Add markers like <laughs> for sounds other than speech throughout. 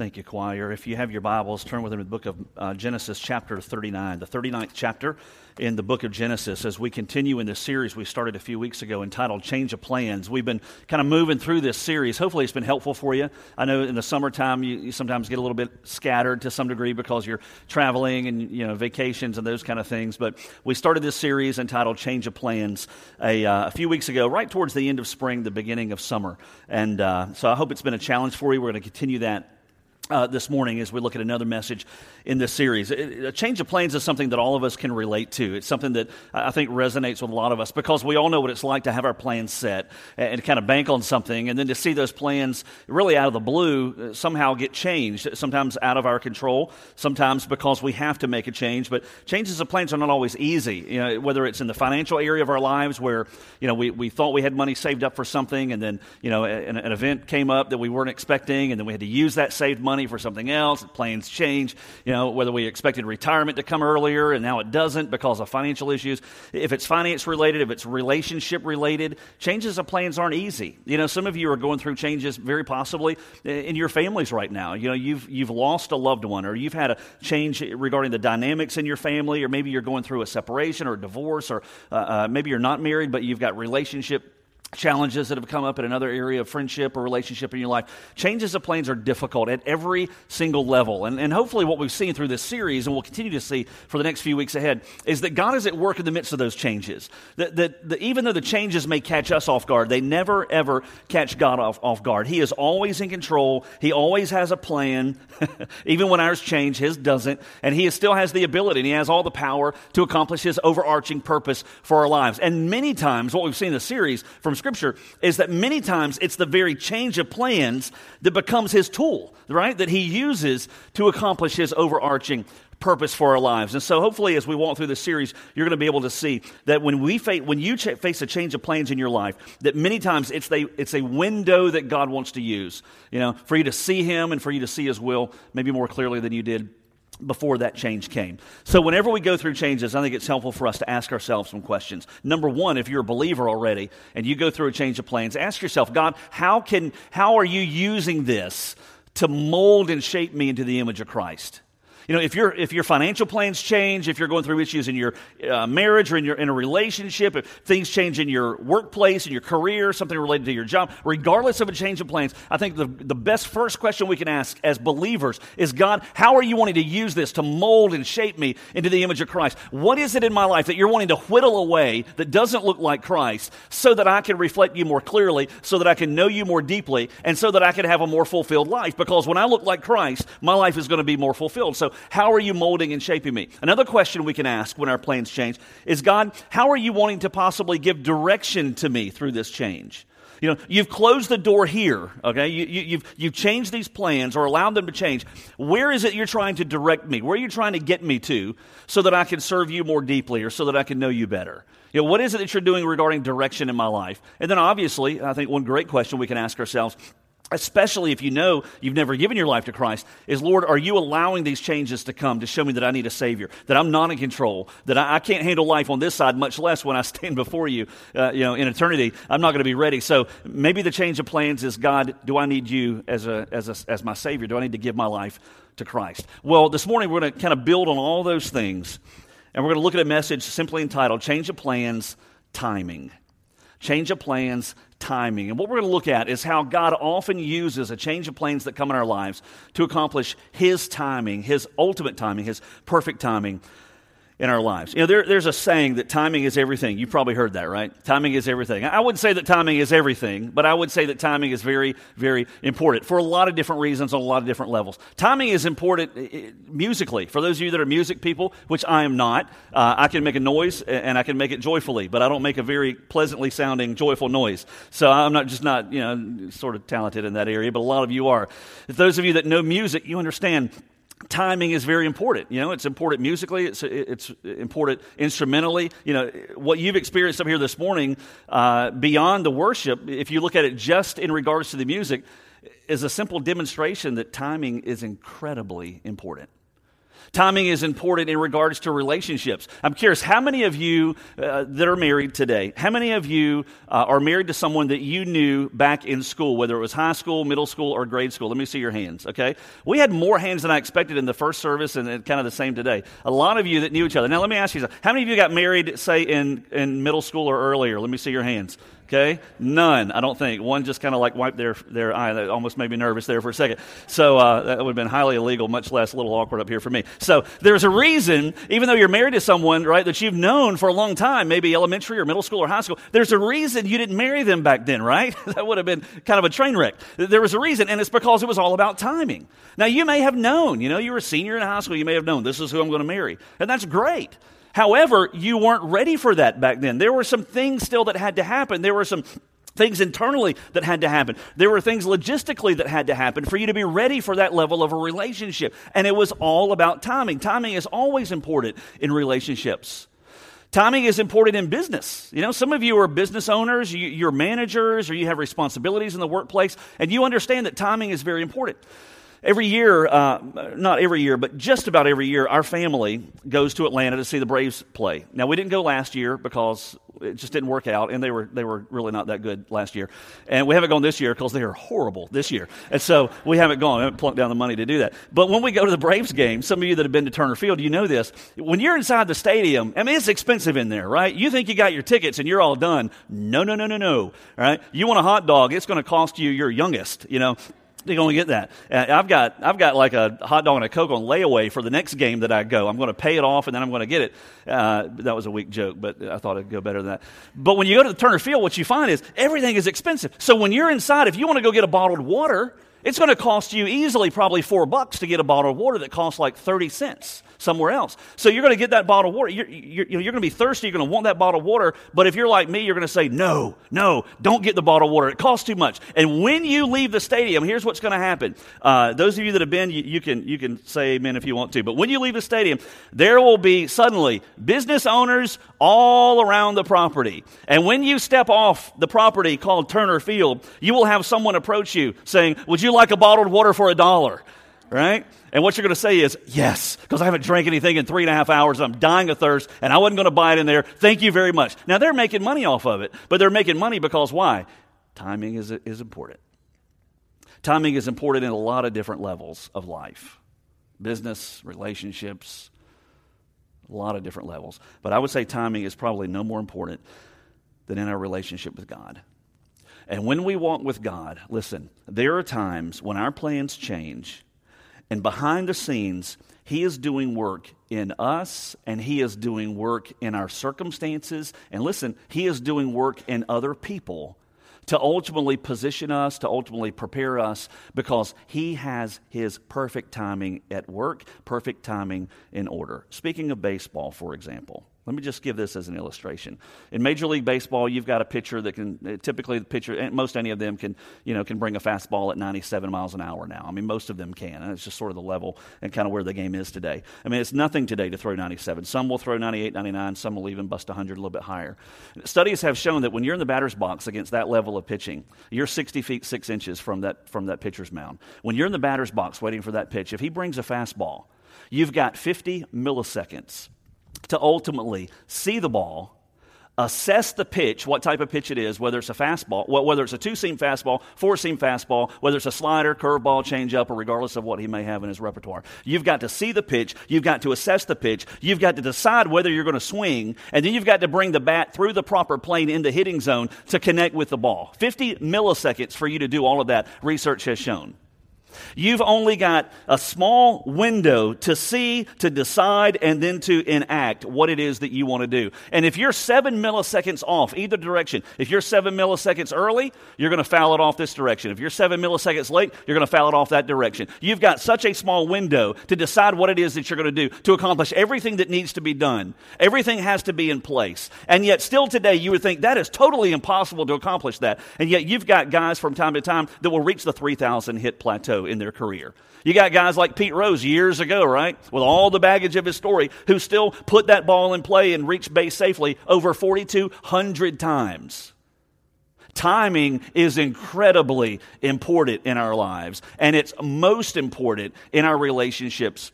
Thank you, choir. If you have your Bibles, turn with them to the book of uh, Genesis, chapter 39, the 39th chapter in the book of Genesis as we continue in this series we started a few weeks ago entitled Change of Plans. We've been kind of moving through this series. Hopefully, it's been helpful for you. I know in the summertime you, you sometimes get a little bit scattered to some degree because you're traveling and you know vacations and those kind of things. But we started this series entitled Change of Plans a, uh, a few weeks ago, right towards the end of spring, the beginning of summer. And uh, so I hope it's been a challenge for you. We're going to continue that uh, this morning as we look at another message in this series. A change of plans is something that all of us can relate to. It's something that I think resonates with a lot of us because we all know what it's like to have our plans set and kind of bank on something, and then to see those plans really out of the blue uh, somehow get changed, sometimes out of our control, sometimes because we have to make a change. But changes of plans are not always easy, you know, whether it's in the financial area of our lives where, you know, we, we thought we had money saved up for something, and then, you know, an, an event came up that we weren't expecting, and then we had to use that saved money for something else. Plans change you know, whether we expected retirement to come earlier and now it doesn't because of financial issues. If it's finance related, if it's relationship related, changes of plans aren't easy. You know, some of you are going through changes very possibly in your families right now. You know, you've, you've lost a loved one or you've had a change regarding the dynamics in your family, or maybe you're going through a separation or a divorce, or uh, uh, maybe you're not married, but you've got relationship challenges that have come up in another area of friendship or relationship in your life. Changes of plans are difficult at every single level. And, and hopefully, what we've seen through this series, and we'll continue to see for the next few weeks ahead, is that God is at work in the midst of those changes. That, that, that even though the changes may catch us off guard, they never, ever catch God off, off guard. He is always in control, He always has a plan. <laughs> even when ours change, His doesn't. And He still has the ability and He has all the power to accomplish His overarching purpose for our lives. And many times, what we've seen in the series from Scripture is that many times it's the very change of plans that becomes his tool, right? That he uses to accomplish his overarching purpose for our lives. And so hopefully as we walk through this series, you're going to be able to see that when we face, when you ch- face a change of plans in your life, that many times it's a, it's a window that God wants to use, you know, for you to see him and for you to see his will maybe more clearly than you did before that change came. So, whenever we go through changes, I think it's helpful for us to ask ourselves some questions. Number one, if you're a believer already and you go through a change of plans, ask yourself, God, how, can, how are you using this to mold and shape me into the image of Christ? You know, if, your if your financial plans change, if you're going through issues in your uh, marriage or in, your, in a relationship, if things change in your workplace, in your career, something related to your job, regardless of a change of plans, I think the, the best first question we can ask as believers is God, how are you wanting to use this to mold and shape me into the image of Christ? What is it in my life that you're wanting to whittle away that doesn't look like Christ so that I can reflect you more clearly, so that I can know you more deeply, and so that I can have a more fulfilled life? Because when I look like Christ, my life is going to be more fulfilled. So how are you molding and shaping me? Another question we can ask when our plans change is God, how are you wanting to possibly give direction to me through this change? You know, you've closed the door here, okay? You, you, you've, you've changed these plans or allowed them to change. Where is it you're trying to direct me? Where are you trying to get me to so that I can serve you more deeply or so that I can know you better? You know, what is it that you're doing regarding direction in my life? And then obviously, I think one great question we can ask ourselves especially if you know you've never given your life to Christ, is Lord, are you allowing these changes to come to show me that I need a Savior, that I'm not in control, that I, I can't handle life on this side, much less when I stand <laughs> before you, uh, you know, in eternity, I'm not going to be ready. So maybe the change of plans is, God, do I need you as, a, as, a, as my Savior? Do I need to give my life to Christ? Well, this morning we're going to kind of build on all those things, and we're going to look at a message simply entitled Change of Plans, Timing. Change of plans, timing. And what we're going to look at is how God often uses a change of plans that come in our lives to accomplish His timing, His ultimate timing, His perfect timing in our lives. You know, there, there's a saying that timing is everything. You've probably heard that, right? Timing is everything. I wouldn't say that timing is everything, but I would say that timing is very, very important for a lot of different reasons on a lot of different levels. Timing is important musically. For those of you that are music people, which I am not, uh, I can make a noise and I can make it joyfully, but I don't make a very pleasantly sounding, joyful noise. So I'm not just not, you know, sort of talented in that area, but a lot of you are. If those of you that know music, you understand timing is very important. You know, it's important musically, it's, it's important instrumentally. You know, what you've experienced up here this morning, uh, beyond the worship, if you look at it just in regards to the music, is a simple demonstration that timing is incredibly important. Timing is important in regards to relationships. I'm curious, how many of you uh, that are married today, how many of you uh, are married to someone that you knew back in school, whether it was high school, middle school, or grade school? Let me see your hands, okay? We had more hands than I expected in the first service and kind of the same today. A lot of you that knew each other. Now, let me ask you something. How many of you got married, say, in, in middle school or earlier? Let me see your hands. Okay? None, I don't think. One just kind of like wiped their, their eye. That almost made me nervous there for a second. So uh, that would have been highly illegal, much less a little awkward up here for me. So there's a reason, even though you're married to someone, right, that you've known for a long time, maybe elementary or middle school or high school, there's a reason you didn't marry them back then, right? <laughs> that would have been kind of a train wreck. There was a reason, and it's because it was all about timing. Now, you may have known, you know, you were a senior in high school, you may have known this is who I'm going to marry. And that's great. However, you weren't ready for that back then. There were some things still that had to happen. There were some things internally that had to happen. There were things logistically that had to happen for you to be ready for that level of a relationship. And it was all about timing. Timing is always important in relationships. Timing is important in business. You know, some of you are business owners, you, are managers, or you have responsibilities in the workplace, and you understand that timing is very important. Every year, uh, not every year, but just about every year, our family goes to Atlanta to see the Braves play. Now, we didn't go last year because it just didn't work out, and they were, they were really not that good last year. And we haven't gone this year because they are horrible this year. And so we haven't gone, I haven't plunked down the money to do that. But when we go to the Braves game, some of you that have been to Turner Field, you know this. When you're inside the stadium, I mean, it's expensive in there, right? You think you got your tickets and you're all done. No, no, no, no, no. Right? You want a hot dog, it's going to cost you your youngest, you know you're going to get that. I've got I've got like a hot dog and a coke on layaway for the next game that I go. I'm going to pay it off and then I'm going to get it. Uh, that was a weak joke, but I thought it'd go better than that. But when you go to the Turner Field, what you find is everything is expensive. So when you're inside, if you want to go get a bottled water, it's going to cost you easily probably four bucks to get a bottle of water that costs like 30 cents somewhere else. So you're going to get that bottle of water. You're, you're, you're going to be thirsty. You're going to want that bottle of water. But if you're like me, you're going to say, no, no, don't get the bottle of water. It costs too much. And when you leave the stadium, here's what's going to happen. Uh, those of you that have been, you, you, can, you can say amen if you want to. But when you leave the stadium, there will be suddenly business owners all around the property. And when you step off the property called Turner Field, you will have someone approach you saying, would you like a bottled water for a dollar? Right? And what you're going to say is, yes, because I haven't drank anything in three and a half hours. I'm dying of thirst, and I wasn't going to buy it in there. Thank you very much. Now, they're making money off of it, but they're making money because why? Timing is, is important. Timing is important in a lot of different levels of life business, relationships, a lot of different levels. But I would say timing is probably no more important than in our relationship with God. And when we walk with God, listen, there are times when our plans change and behind the scenes, He is doing work in us and He is doing work in our circumstances. And listen, He is doing work in other people to ultimately position us, to ultimately prepare us, because He has His perfect timing at work, perfect timing in order. Speaking of baseball, for example, let me just give this as an illustration. In Major League Baseball, you've got a pitcher that can uh, typically the pitcher, most any of them can, you know, can bring a fastball at 97 miles an hour now. I mean, most of them can. And it's just sort of the level and kind of where the game is today. I mean, it's nothing today to throw 97. Some will throw 98, 99. Some will even bust 100 a little bit higher. Studies have shown that when you're in the batter's box against that level of pitching, you're 60 feet 6 inches from that from that pitcher's mound. When you're in the batter's box waiting for that pitch, if he brings a fastball, you've got 50 milliseconds to ultimately see the ball, assess the pitch, what type of pitch it is, whether it's a fastball, whether it's a two seam fastball, four seam fastball, whether it's a slider, curveball, changeup, or regardless of what he may have in his repertoire. You've got to see the pitch, you've got to assess the pitch, you've got to decide whether you're going to swing, and then you've got to bring the bat through the proper plane in the hitting zone to connect with the ball. 50 milliseconds for you to do all of that, research has shown. You've only got a small window to see, to decide, and then to enact what it is that you want to do. And if you're seven milliseconds off either direction, if you're seven milliseconds early, you're going to foul it off this direction. If you're seven milliseconds late, you're going to foul it off that direction. You've got such a small window to decide what it is that you're going to do to accomplish everything that needs to be done. Everything has to be in place. And yet, still today, you would think that is totally impossible to accomplish that. And yet, you've got guys from time to time that will reach the 3,000 hit plateau in their career. You got guys like Pete Rose years ago, right? With all the baggage of his story, who still put that ball in play and reached base safely over 4,200 times. Timing is incredibly important in our lives, and it's most important in our relationships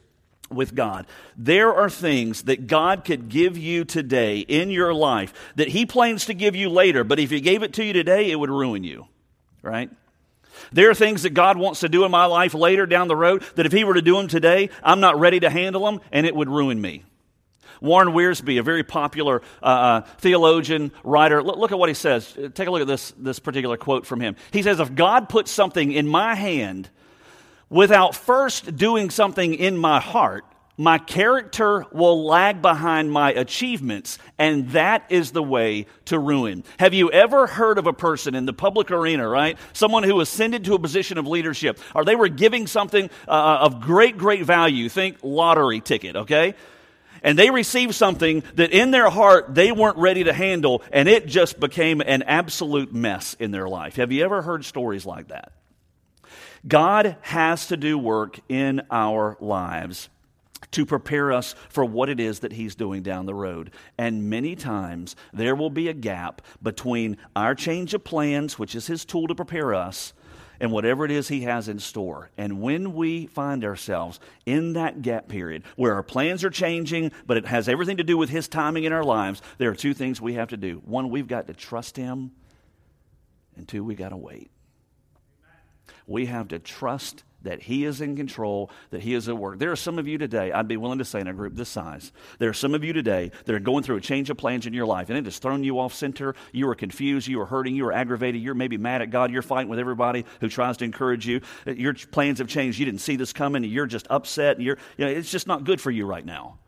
with God. There are things that God could give you today in your life that He plans to give you later, but if He gave it to you today, it would ruin you, right? There are things that God wants to do in my life later down the road that if He were to do them today, I'm not ready to handle them and it would ruin me. Warren Wiersbe, a very popular uh, uh theologian, writer, look, look, at what he says. Take a look at this, this particular quote from him. He says, If God puts something in my hand without first doing something in my heart, my character will lag behind my achievements, and that is the way to ruin. Have you ever heard of a person in the public arena, right? Someone who ascended to a position of leadership, or they were giving something uh, uh of great, great value. Think lottery ticket, okay? And they received something that in their heart they weren't ready to handle, and it just became an absolute mess in their life. Have you ever heard stories like that? God has to do work in our lives to prepare us for what it is that He's doing down the road. And many times there will be a gap between our change of plans, which is His tool to prepare us, and whatever it is He has in store. And when we find ourselves in that gap period where our plans are changing, but it has everything to do with His timing in our lives, there are two things we have to do. One, we've got to trust Him, and two, we got to wait. We have to trust that He is in control, that He is at work. There are some of you today, I'd be willing to say in a group this size, there are some of you today that are going through a change of plans in your life, and it has thrown you off center. You are confused, you are hurting, you are aggravated, you're maybe mad at God, you're fighting with everybody who tries to encourage you. Your plans have changed, you didn't see this coming, and you're just upset, and you're, you know, it's just not good for you right now.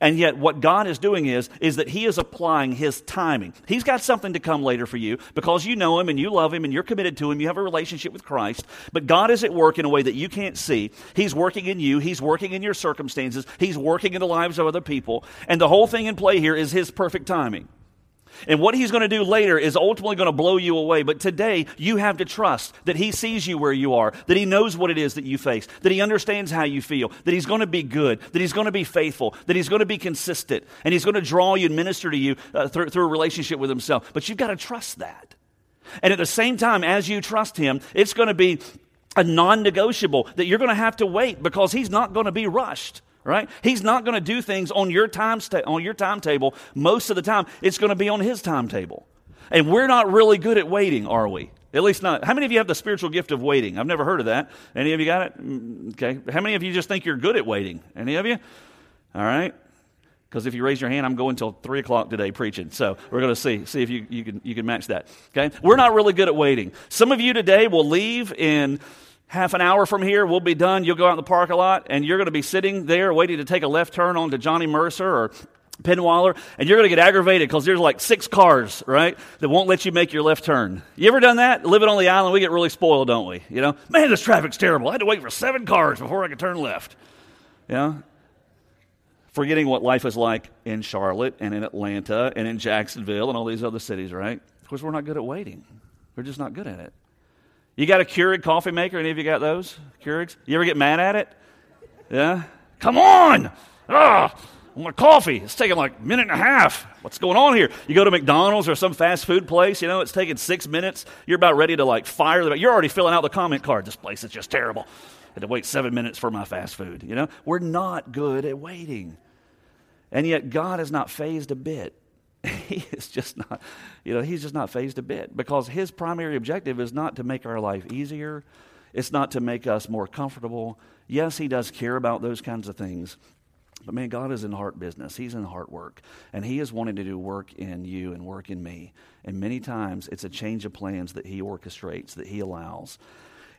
And yet, what God is doing is, is that He is applying His timing. He's got something to come later for you because you know Him and you love Him and you're committed to Him. You have a relationship with Christ. But God is at work in a way that you can't see. He's working in you, He's working in your circumstances, He's working in the lives of other people. And the whole thing in play here is His perfect timing. And what he's going to do later is ultimately going to blow you away. But today, you have to trust that he sees you where you are, that he knows what it is that you face, that he understands how you feel, that he's going to be good, that he's going to be faithful, that he's going to be consistent, and he's going to draw you and minister to you uh, through, through a relationship with himself. But you've got to trust that. And at the same time, as you trust him, it's going to be a non negotiable that you're going to have to wait because he's not going to be rushed right? He's not going to do things on your time sta- on your timetable most of the time. It's going to be on his timetable. And we're not really good at waiting, are we? At least not. How many of you have the spiritual gift of waiting? I've never heard of that. Any of you got it? Mm, okay. How many of you just think you're good at waiting? Any of you? All right. Because if you raise your hand, I'm going until three o'clock today preaching. So we're going to see see if you, you can you can match that. Okay. We're not really good at waiting. Some of you today will leave in half an hour from here, we'll be done. You'll go out in the parking lot, and you're going to be sitting there waiting to take a left turn onto Johnny Mercer or Penn Waller, and you're going to get aggravated because there's like six cars, right, that won't let you make your left turn. You ever done that? Living on the island, we get really spoiled, don't we? You know, man, this traffic's terrible. I had to wait for seven cars before I could turn left. Know, forgetting what life is like in Charlotte and in Atlanta and in Jacksonville and all these other cities, right? Because we're not good at waiting. We're just not good at it. You got a Keurig coffee maker? Any of you got those Keurigs? You ever get mad at it? Yeah? Come on! Ah, I want coffee. It's taking like a minute and a half. What's going on here? You go to McDonald's or some fast food place, you know, it's taking six minutes. You're about ready to like fire the. You're already filling out the comment card. This place is just terrible. I had to wait seven minutes for my fast food. You know, we're not good at waiting. And yet, God is not fazed a bit <laughs> he is just not, you know, he's just not fazed a bit because his primary objective is not to make our life easier. It's not to make us more comfortable. Yes, he does care about those kinds of things. But man, God is in heart business. He's in heart work. And He is wanting to do work in you and work in me. And many times it's a change of plans that He orchestrates, that He allows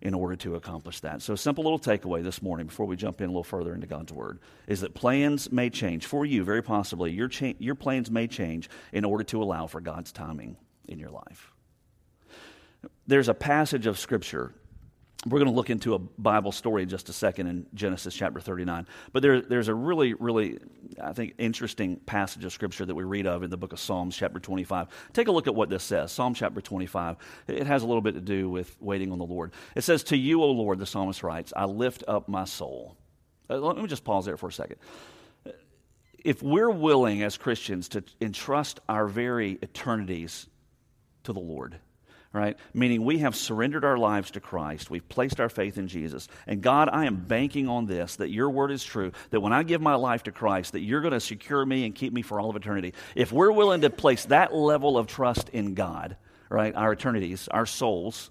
in order to accomplish that. So, a simple little takeaway this morning before we jump in a little further into God's Word is that plans may change for you, very possibly. Your, cha- your plans may change in order to allow for God's timing in your life. There's a passage of Scripture we're going to look into a Bible story in just a second in Genesis chapter 39. But there, there's a really, really, I think, interesting passage of Scripture that we read of in the book of Psalms, chapter 25. Take a look at what this says. Psalm chapter 25. It has a little bit to do with waiting on the Lord. It says, To you, O Lord, the psalmist writes, I lift up my soul. Uh, let me just pause there for a second. If we're willing as Christians to entrust our very eternities to the Lord, right? Meaning we have surrendered our lives to Christ. We've placed our faith in Jesus. And God, I am banking on this that your word is true, that when I give my life to Christ, that you're going to secure me and keep me for all of eternity. If we're willing to place that level of trust in God, right, our eternities, our souls,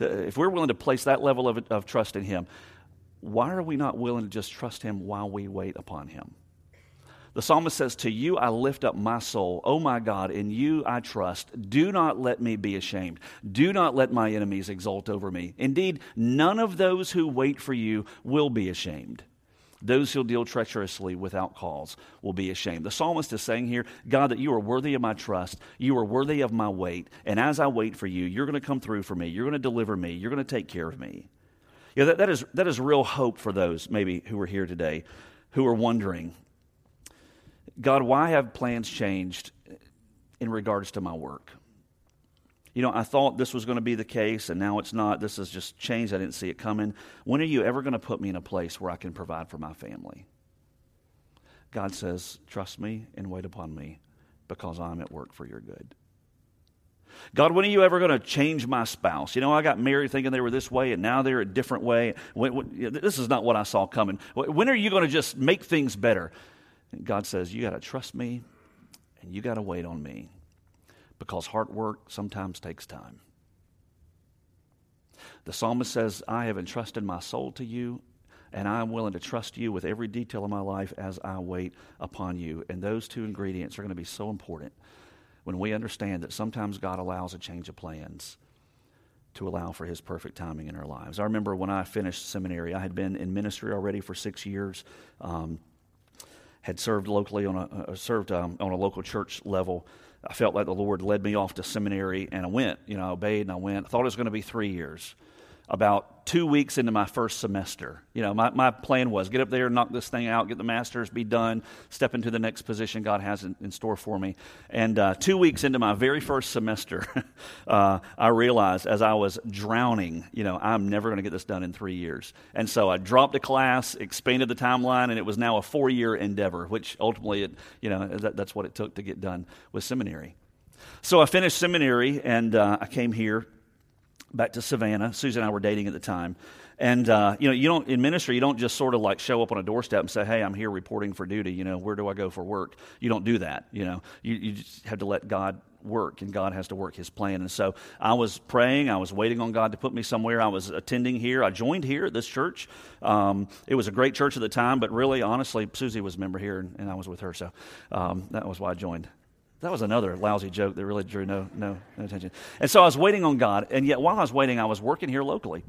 uh, if we're willing to place that level of, of trust in Him, why are we not willing to just trust Him while we wait upon Him? The psalmist says, To you I lift up my soul. O my God, in you I trust. Do not let me be ashamed. Do not let my enemies exult over me. Indeed, none of those who wait for you will be ashamed. Those who deal treacherously without cause will be ashamed. The psalmist is saying here, God, that you are worthy of my trust. You are worthy of my wait. And as I wait for you, you're going to come through for me. You're going to deliver me. You're going to take care of me. Yeah, that, that, is, that is real hope for those maybe who are here today who are wondering God, why have plans changed in regards to my work? You know, I thought this was going to be the case, and now it's not. This has just changed. I didn't see it coming. When are you ever going to put me in a place where I can provide for my family? God says, Trust me and wait upon me because I'm at work for your good. God, when are you ever going to change my spouse? You know, I got married thinking they were this way, and now they're a different way. When, when, this is not what I saw coming. When are you going to just make things better? God says, You got to trust me and you got to wait on me because hard work sometimes takes time. The psalmist says, I have entrusted my soul to you, and I am willing to trust you with every detail of my life as I wait upon you. And those two ingredients are going to be so important when we understand that sometimes God allows a change of plans to allow for his perfect timing in our lives. I remember when I finished seminary, I had been in ministry already for six years. Um, had served locally on a uh, served um, on a local church level. I felt like the Lord led me off to seminary, and I went. You know, I obeyed and I went. I thought it was going to be three years about two weeks into my first semester. You know, my, my plan was get up there, knock this thing out, get the master's, be done, step into the next position God has in, in store for me. And uh, two weeks into my very first semester, <laughs> uh, I realized as I was drowning, you know, I'm never going to get this done in three years. And so I dropped a class, expanded the timeline, and it was now a four year endeavor, which ultimately, it, you know, that, that's what it took to get done with seminary. So I finished seminary and uh, I came here back to Savannah. Susan and I were dating at the time. And, uh, you know, you don't, in ministry, you don't just sort of like show up on a doorstep and say, hey, I'm here reporting for duty. You know, where do I go for work? You don't do that. You know, you, you just have to let God work and God has to work his plan. And so I was praying, I was waiting on God to put me somewhere. I was attending here. I joined here at this church. Um, it was a great church at the time, but really, honestly, Susie was a member here and, and I was with her. So um, that was why I joined. That was another lousy joke that really drew no, no, no attention. And so I was waiting on God, and yet while I was waiting, I was working here locally.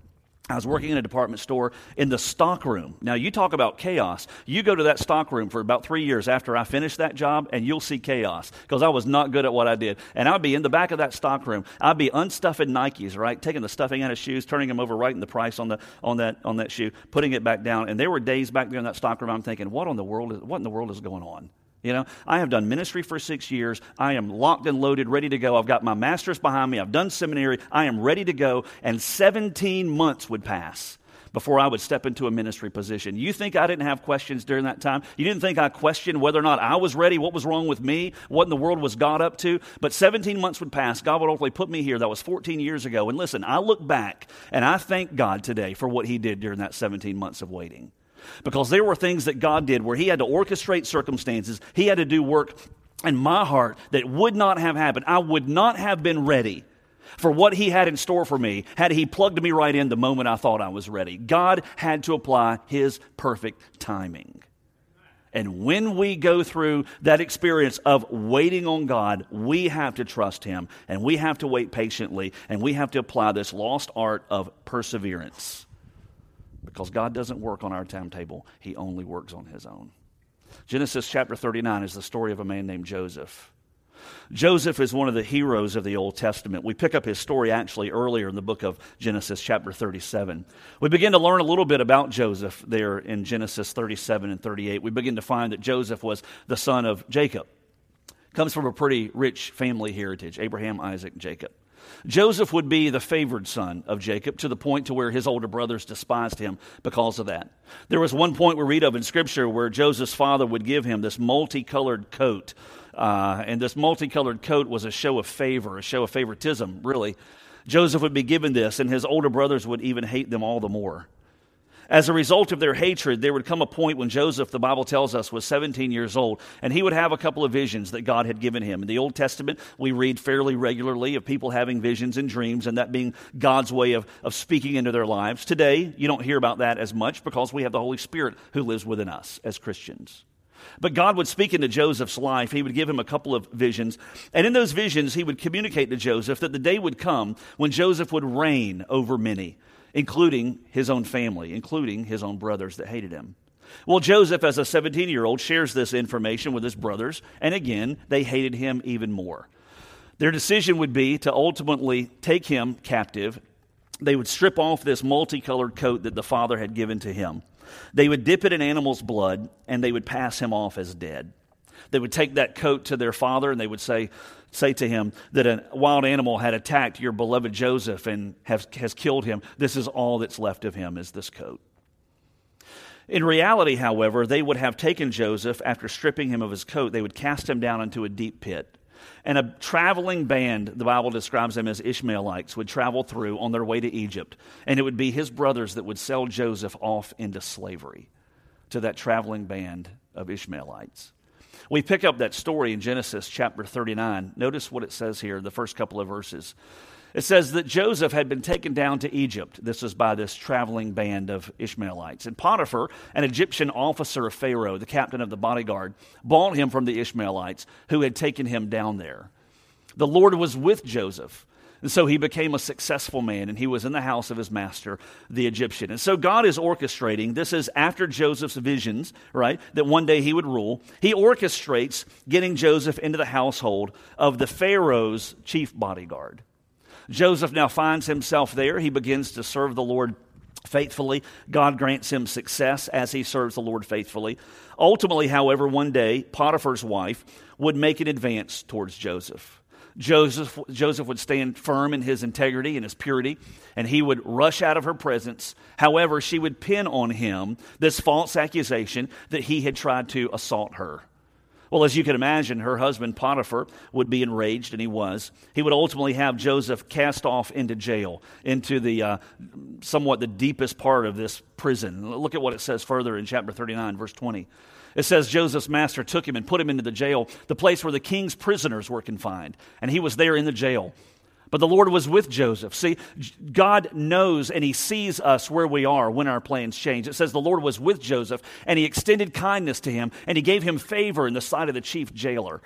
I was working in a department store in the stock room. Now, you talk about chaos. You go to that stock room for about three years after I finished that job, and you'll see chaos because I was not good at what I did. And I'd be in the back of that stock room. I'd be unstuffing Nikes, right? Taking the stuffing out of shoes, turning them over, writing the price on, the, on, that, on that shoe, putting it back down. And there were days back there in that stock room, I'm thinking, what, on the world is, what in the world is going on? You know, I have done ministry for six years. I am locked and loaded, ready to go. I've got my master's behind me. I've done seminary. I am ready to go. And 17 months would pass before I would step into a ministry position. You think I didn't have questions during that time? You didn't think I questioned whether or not I was ready, what was wrong with me, what in the world was God up to? But 17 months would pass. God would ultimately put me here. That was 14 years ago. And listen, I look back and I thank God today for what He did during that 17 months of waiting. Because there were things that God did where He had to orchestrate circumstances, He had to do work in my heart that would not have happened. I would not have been ready for what He had in store for me had He plugged me right in the moment I thought I was ready. God had to apply His perfect timing. And when we go through that experience of waiting on God, we have to trust Him and we have to wait patiently and we have to apply this lost art of perseverance because God doesn't work on our timetable, He only works on His own. Genesis chapter 39 is the story of a man named Joseph. Joseph is one of the heroes of the Old Testament. We pick up his story actually earlier in the book of Genesis, chapter 37. We begin to learn a little bit about Joseph there in Genesis 37 and 38. We begin to find that Joseph was the son of Jacob. Comes from a pretty rich family heritage Abraham, Isaac, Jacob. Joseph would be the favored son of Jacob to the point to where his older brothers despised him because of that. There was one point we read of in Scripture where Joseph's father would give him this multicolored coat. Uh, and this multicolored coat was a show of favor, a show of favoritism, really. Joseph would be given this, and his older brothers would even hate them all the more. As a result of their hatred, there would come a point when Joseph, the Bible tells us, was 17 years old, and he would have a couple of visions that God had given him. In the Old Testament, we read fairly regularly of people having visions and dreams, and that being God's way of, of speaking into their lives. Today, you don't hear about that as much because we have the Holy Spirit who lives within us as Christians. But God would speak into Joseph's life. He would give him a couple of visions. And in those visions, he would communicate to Joseph that the day would come when Joseph would reign over many including his own family, including his own brothers that hated him. Well, Joseph, as a 17 year old, shares this information with his brothers, and again, they hated him even more. Their decision would be to ultimately take him captive. They would strip off this multicolored coat that the father had given to him. They would dip it in animal's blood, and they would pass him off as dead. They would take that coat to their father, and they would say, say to him that a wild animal had attacked your beloved Joseph and has, has killed him. This is all that's left of him is this coat. In reality, however, they would have taken Joseph after stripping him of his coat, they would cast him down into a deep pit. And a traveling band, the Bible describes them as Ishmaelites, would travel through on their way to Egypt. And it would be his brothers that would sell Joseph off into slavery to that traveling band of Ishmaelites. We pick up that story in Genesis chapter 39. Notice what it says here, the first couple of verses. It says that Joseph had been taken down to Egypt. This was by this traveling band of Ishmaelites. And Potiphar, an Egyptian officer of Pharaoh, the captain of the bodyguard, bought him from the Ishmaelites who had taken him down there. The Lord was with Joseph and so he became a successful man, and he was in the house of his master, the Egyptian. And so God is orchestrating, this is after Joseph's visions, right, that one day he would rule. He orchestrates getting Joseph into the household of the Pharaoh's chief bodyguard. Joseph now finds himself there. He begins to serve the Lord faithfully. God grants him success as he serves the Lord faithfully. Ultimately, however, one day, Potiphar's wife would make an advance towards Joseph. Joseph, Joseph would stand firm in his integrity and his purity, and he would rush out of her presence. However, she would pin on him this false accusation that he had tried to assault her. Well, as you can imagine, her husband Potiphar would be enraged, and he was. He would ultimately have Joseph cast off into jail, into the uh, somewhat the deepest part of this prison. Look at what it says further in chapter 39, verse 20. It says Joseph's master took him and put him into the jail, the place where the king's prisoners were confined. And he was there in the jail. But the Lord was with Joseph. See, God knows and he sees us where we are when our plans change. It says the Lord was with Joseph and he extended kindness to him and he gave him favor in the sight of the chief jailer.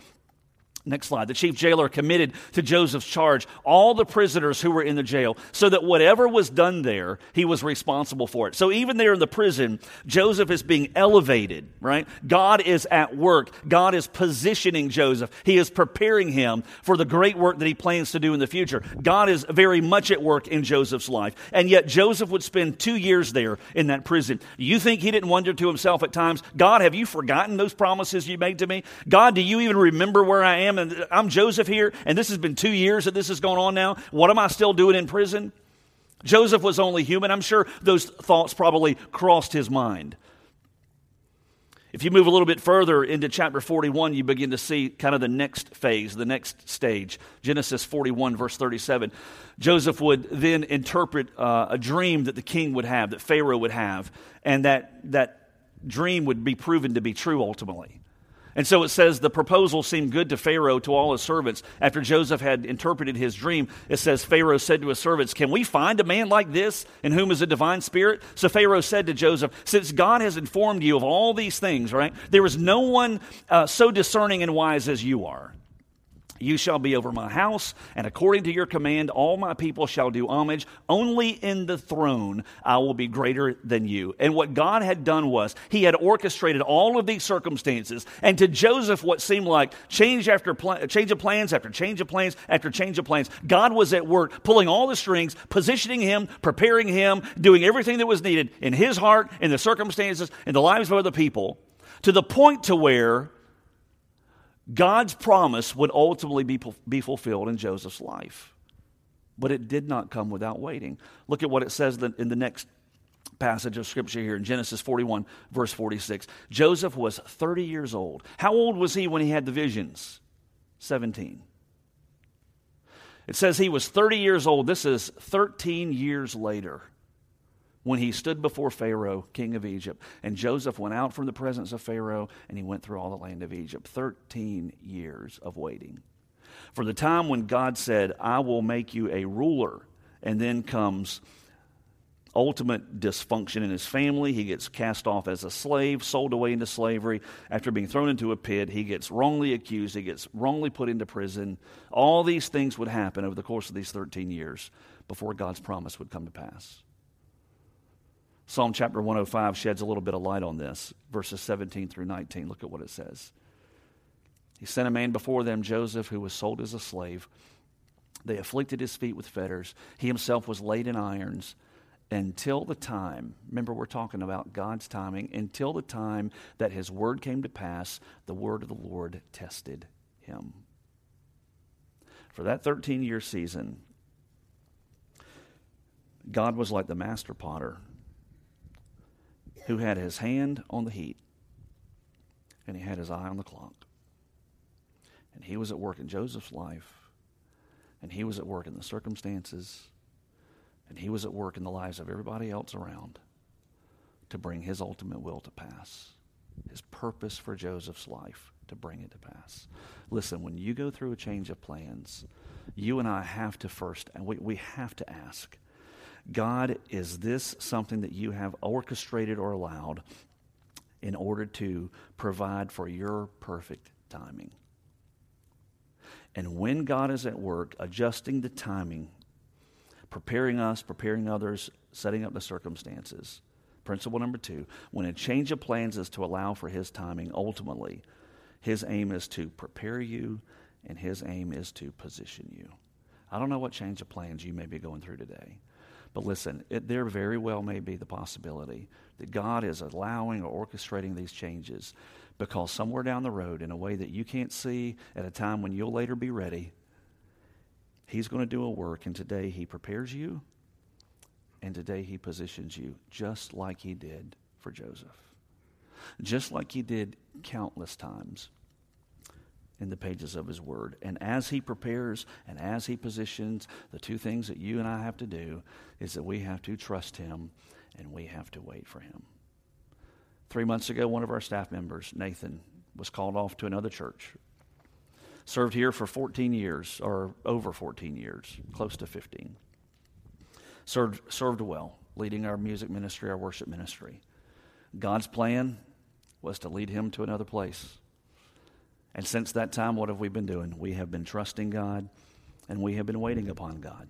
Next slide. The chief jailer committed to Joseph's charge all the prisoners who were in the jail, so that whatever was done there, he was responsible for it. So even there in the prison, Joseph is being elevated, right? God is at work. God is positioning Joseph. He is preparing him for the great work that he plans to do in the future. God is very much at work in Joseph's life. And yet Joseph would spend two years there in that prison. You think he didn't wonder to himself at times, God, have you forgotten those promises you made to me? God, do you even remember where I am? Am, and I'm Joseph here, and this has been two years that this has gone on now. What am I still doing in prison? Joseph was only human. I'm sure those thoughts probably crossed his mind. If you move a little bit further into chapter 41, you begin to see kind of the next phase, the next stage. Genesis 41, verse 37. Joseph would then interpret uh, a dream that the king would have, that Pharaoh would have, and that, that dream would be proven to be true ultimately. And so it says the proposal seemed good to Pharaoh, to all his servants. After Joseph had interpreted his dream, it says Pharaoh said to his servants, Can we find a man like this in whom is a divine spirit? So Pharaoh said to Joseph, Since God has informed you of all these things, right, there is no one uh, so discerning and wise as you are. You shall be over my house, and according to your command, all my people shall do homage. Only in the throne I will be greater than you. And what God had done was, He had orchestrated all of these circumstances. And to Joseph, what seemed like change after pl- change of plans after change of plans after change of plans, God was at work pulling all the strings, positioning him, preparing him, doing everything that was needed in his heart, in the circumstances, in the lives of other people, to the point to where God's promise would ultimately be, be fulfilled in Joseph's life. But it did not come without waiting. Look at what it says in the next passage of scripture here in Genesis 41, verse 46. Joseph was 30 years old. How old was he when he had the visions? 17. It says he was 30 years old. This is 13 years later when he stood before Pharaoh, king of Egypt. And Joseph went out from the presence of Pharaoh and he went through all the land of Egypt. 13 years of waiting. For the time when God said, I will make you a ruler, and then comes ultimate dysfunction in his family. He gets cast off as a slave, sold away into slavery. After being thrown into a pit, he gets wrongly accused, he gets wrongly put into prison. All these things would happen over the course of these 13 years before God's promise would come to pass. Psalm chapter 105 sheds a little bit of light on this, verses 17 through 19. Look at what it says. He sent a man before them, Joseph, who was sold as a slave. They afflicted his feet with fetters. He himself was laid in irons until the time, remember, we're talking about God's timing, until the time that his word came to pass, the word of the Lord tested him. For that 13 year season, God was like the master potter who had his hand on the heat and he had his eye on the clock. And he was at work in Joseph's life, and he was at work in the circumstances and he was at work in the lives of everybody else around to bring his ultimate will to pass, his purpose for Joseph's life to bring it to pass. Listen, when you go through a change of plans, you and I have to first, and we, we have to ask God, is this something that you have orchestrated or allowed in order to provide for your perfect timing? And when God is at work adjusting the timing preparing us, preparing others, setting up the circumstances. Principle number two when a change of plans is to allow for his timing, ultimately, his aim is to prepare you and his aim is to position you. I don't know what change of plans you may be going through today. But listen, it, there very well may be the possibility that God is allowing or orchestrating these changes because somewhere down the road, in a way that you can't see at a time when you'll later be ready, He's going to do a work, and today He prepares you, and today He positions you just like He did for Joseph. Just like He did countless times in the pages of His Word. And as He prepares and as He positions, the two things that you and I have to do is that we have to trust Him and we have to wait for Him. Three months ago, one of our staff members, Nathan, was called off to another church Served here for 14 years, or over 14 years, close to 15. Served, served well, leading our music ministry, our worship ministry. God's plan was to lead him to another place. And since that time, what have we been doing? We have been trusting God and we have been waiting upon God.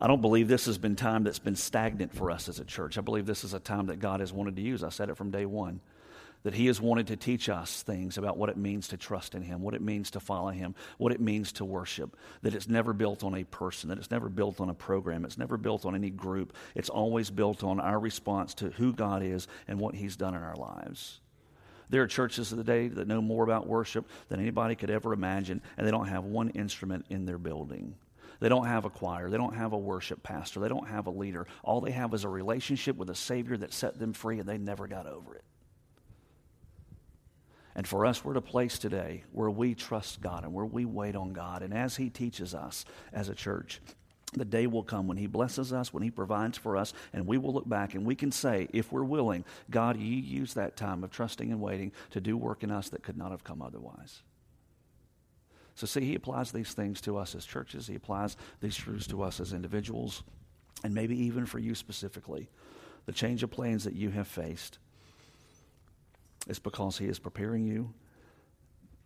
I don't believe this has been time that's been stagnant for us as a church. I believe this is a time that God has wanted to use. I said it from day one that He has wanted to teach us things about what it means to trust in Him, what it means to follow Him, what it means to worship. That it's never built on a person, that it's never built on a program, it's never built on any group. It's always built on our response to who God is and what He's done in our lives. There are churches of the day that know more about worship than anybody could ever imagine, and they don't have one instrument in their building. They don't have a choir. They don't have a worship pastor. They don't have a leader. All they have is a relationship with a Savior that set them free, and they never got over it. And for us, we're at a place today where we trust God and where we wait on God. And as He teaches us as a church, the day will come when He blesses us, when He provides for us, and we will look back and we can say, if we're willing, God, you use that time of trusting and waiting to do work in us that could not have come otherwise. So, see, He applies these things to us as churches, He applies these truths to us as individuals, and maybe even for you specifically. The change of plans that you have faced it's because He is preparing you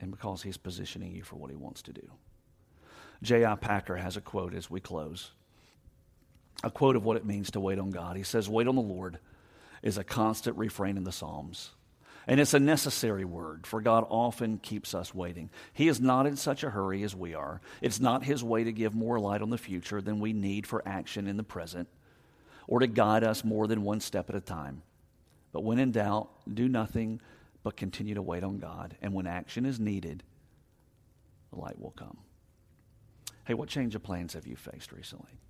and because He's positioning you for what He wants to do. J.I. Packer has a quote as we close a quote of what it means to wait on God. He says, Wait on the Lord is a constant refrain in the Psalms. And it's a necessary word, for God often keeps us waiting. He is not in such a hurry as we are. It's not His way to give more light on the future than we need for action in the present, or to guide us more than one step at a time. But when in doubt, do nothing but continue to wait on God. And when action is needed, the light will come. Hey, what change of plans have you faced recently?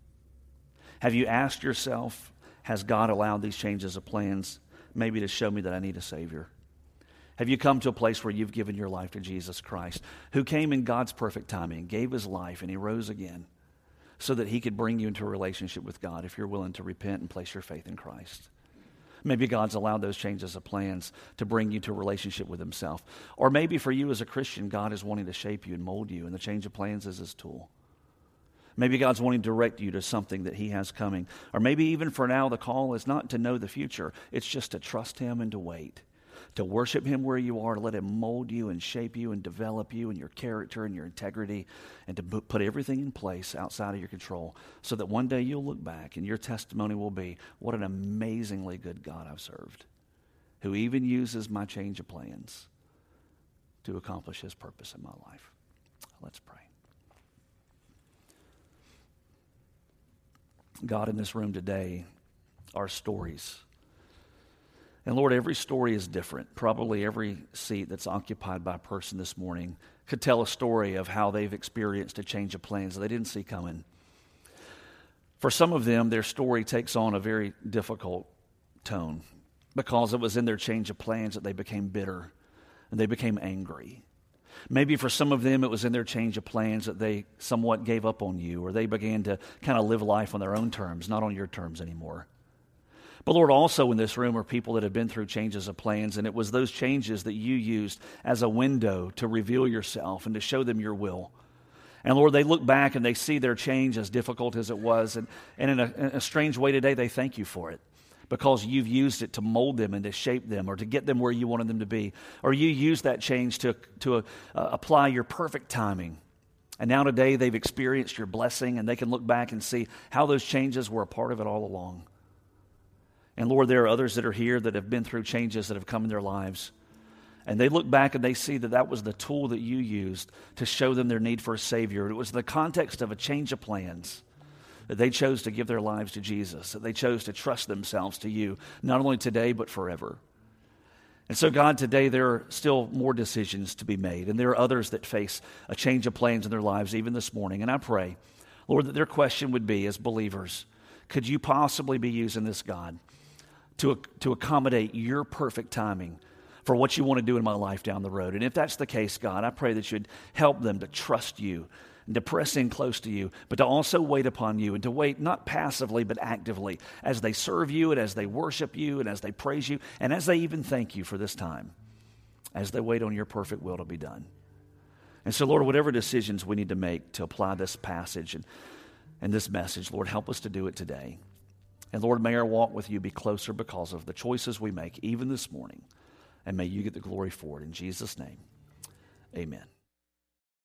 Have you asked yourself, has God allowed these changes of plans maybe to show me that I need a Savior? Have you come to a place where you've given your life to Jesus Christ, who came in God's perfect timing, gave his life, and he rose again so that he could bring you into a relationship with God if you're willing to repent and place your faith in Christ? Maybe God's allowed those changes of plans to bring you to a relationship with Himself. Or maybe for you as a Christian, God is wanting to shape you and mold you, and the change of plans is His tool. Maybe God's wanting to direct you to something that He has coming. Or maybe even for now, the call is not to know the future, it's just to trust Him and to wait to worship Him where you are, to let Him mold you and shape you and develop you and your character and your integrity, and to put everything in place outside of your control so that one day you'll look back and your testimony will be, What an amazingly good God I've served, who even uses my change of plans to accomplish His purpose in my life. Let's pray. God, in this room today, our stories and Lord, every story is different. Probably every seat that's occupied by a person this morning could tell a story of how they've experienced a change of plans that they didn't see coming. For some of them, their story takes on a very difficult tone because it was in their change of plans that they became bitter and they became angry. Maybe for some of them, it was in their change of plans that they somewhat gave up on you or they began to kind of live life on their own terms, not on your terms anymore. But Lord, also in this room are people that have been through changes of plans, and it was those changes that you used as a window to reveal yourself and to show them your will. And Lord, they look back and they see their change as difficult as it was, and, and in, a, in a strange way today, they thank you for it because you've used it to mold them and to shape them or to get them where you wanted them to be. Or you use that change to, to uh, apply your perfect timing. And now today they've experienced your blessing and they can look back and see how those changes were a part of it all along. And Lord, there are others that are here that have been through changes that have come in their lives. And they look back and they see that that was the tool that you used to show them their need for a Savior. It was the context of a change of plans that they chose to give their lives to Jesus, that they chose to trust themselves to you, not only today, but forever. And so, God, today there are still more decisions to be made, and there are others that face a change of plans in their lives, even this morning. And I pray, Lord, that their question would be as believers could you possibly be using this, God? to, to accommodate your perfect timing for what you want to do in my life down the road. And if that's the case, God, I pray that you'd help them to trust you and to press in close to you, but to also wait upon you and to wait not passively but actively as they serve you and as they worship you and as they praise you and as they even thank you for this time, as they wait on your perfect will to be done. And so, Lord, whatever decisions we need to make to apply this passage and, and this message, Lord, help us to do it today. And Lord, may our walk with you be closer because of the choices we make, even this morning. And may you get the glory for it. In Jesus' name, amen.